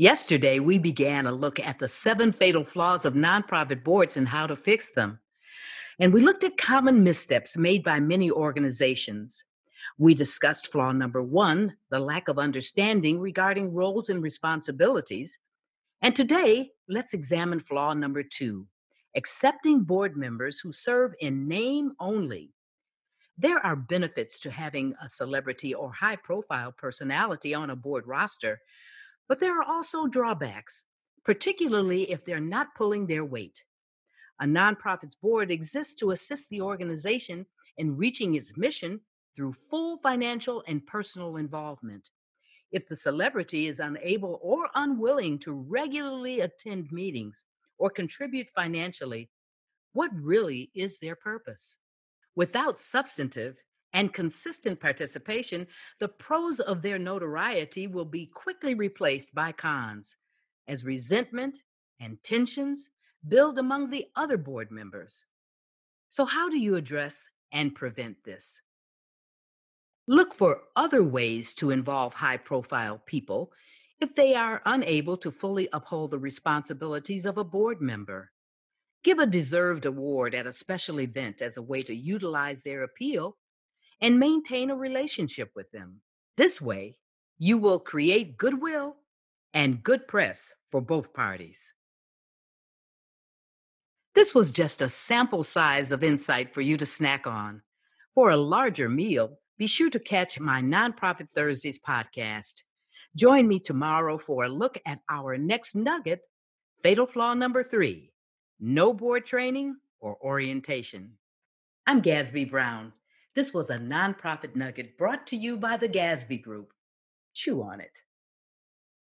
Yesterday, we began a look at the seven fatal flaws of nonprofit boards and how to fix them. And we looked at common missteps made by many organizations. We discussed flaw number one, the lack of understanding regarding roles and responsibilities. And today, let's examine flaw number two, accepting board members who serve in name only. There are benefits to having a celebrity or high profile personality on a board roster, but there are also drawbacks, particularly if they're not pulling their weight. A nonprofit's board exists to assist the organization in reaching its mission through full financial and personal involvement. If the celebrity is unable or unwilling to regularly attend meetings or contribute financially, what really is their purpose? Without substantive and consistent participation, the pros of their notoriety will be quickly replaced by cons as resentment and tensions build among the other board members. So, how do you address and prevent this? Look for other ways to involve high profile people if they are unable to fully uphold the responsibilities of a board member. Give a deserved award at a special event as a way to utilize their appeal and maintain a relationship with them. This way, you will create goodwill and good press for both parties. This was just a sample size of insight for you to snack on. For a larger meal, be sure to catch my Nonprofit Thursdays podcast. Join me tomorrow for a look at our next nugget fatal flaw number three no board training or orientation. I'm Gasby Brown. This was a nonprofit nugget brought to you by the Gasby Group. Chew on it.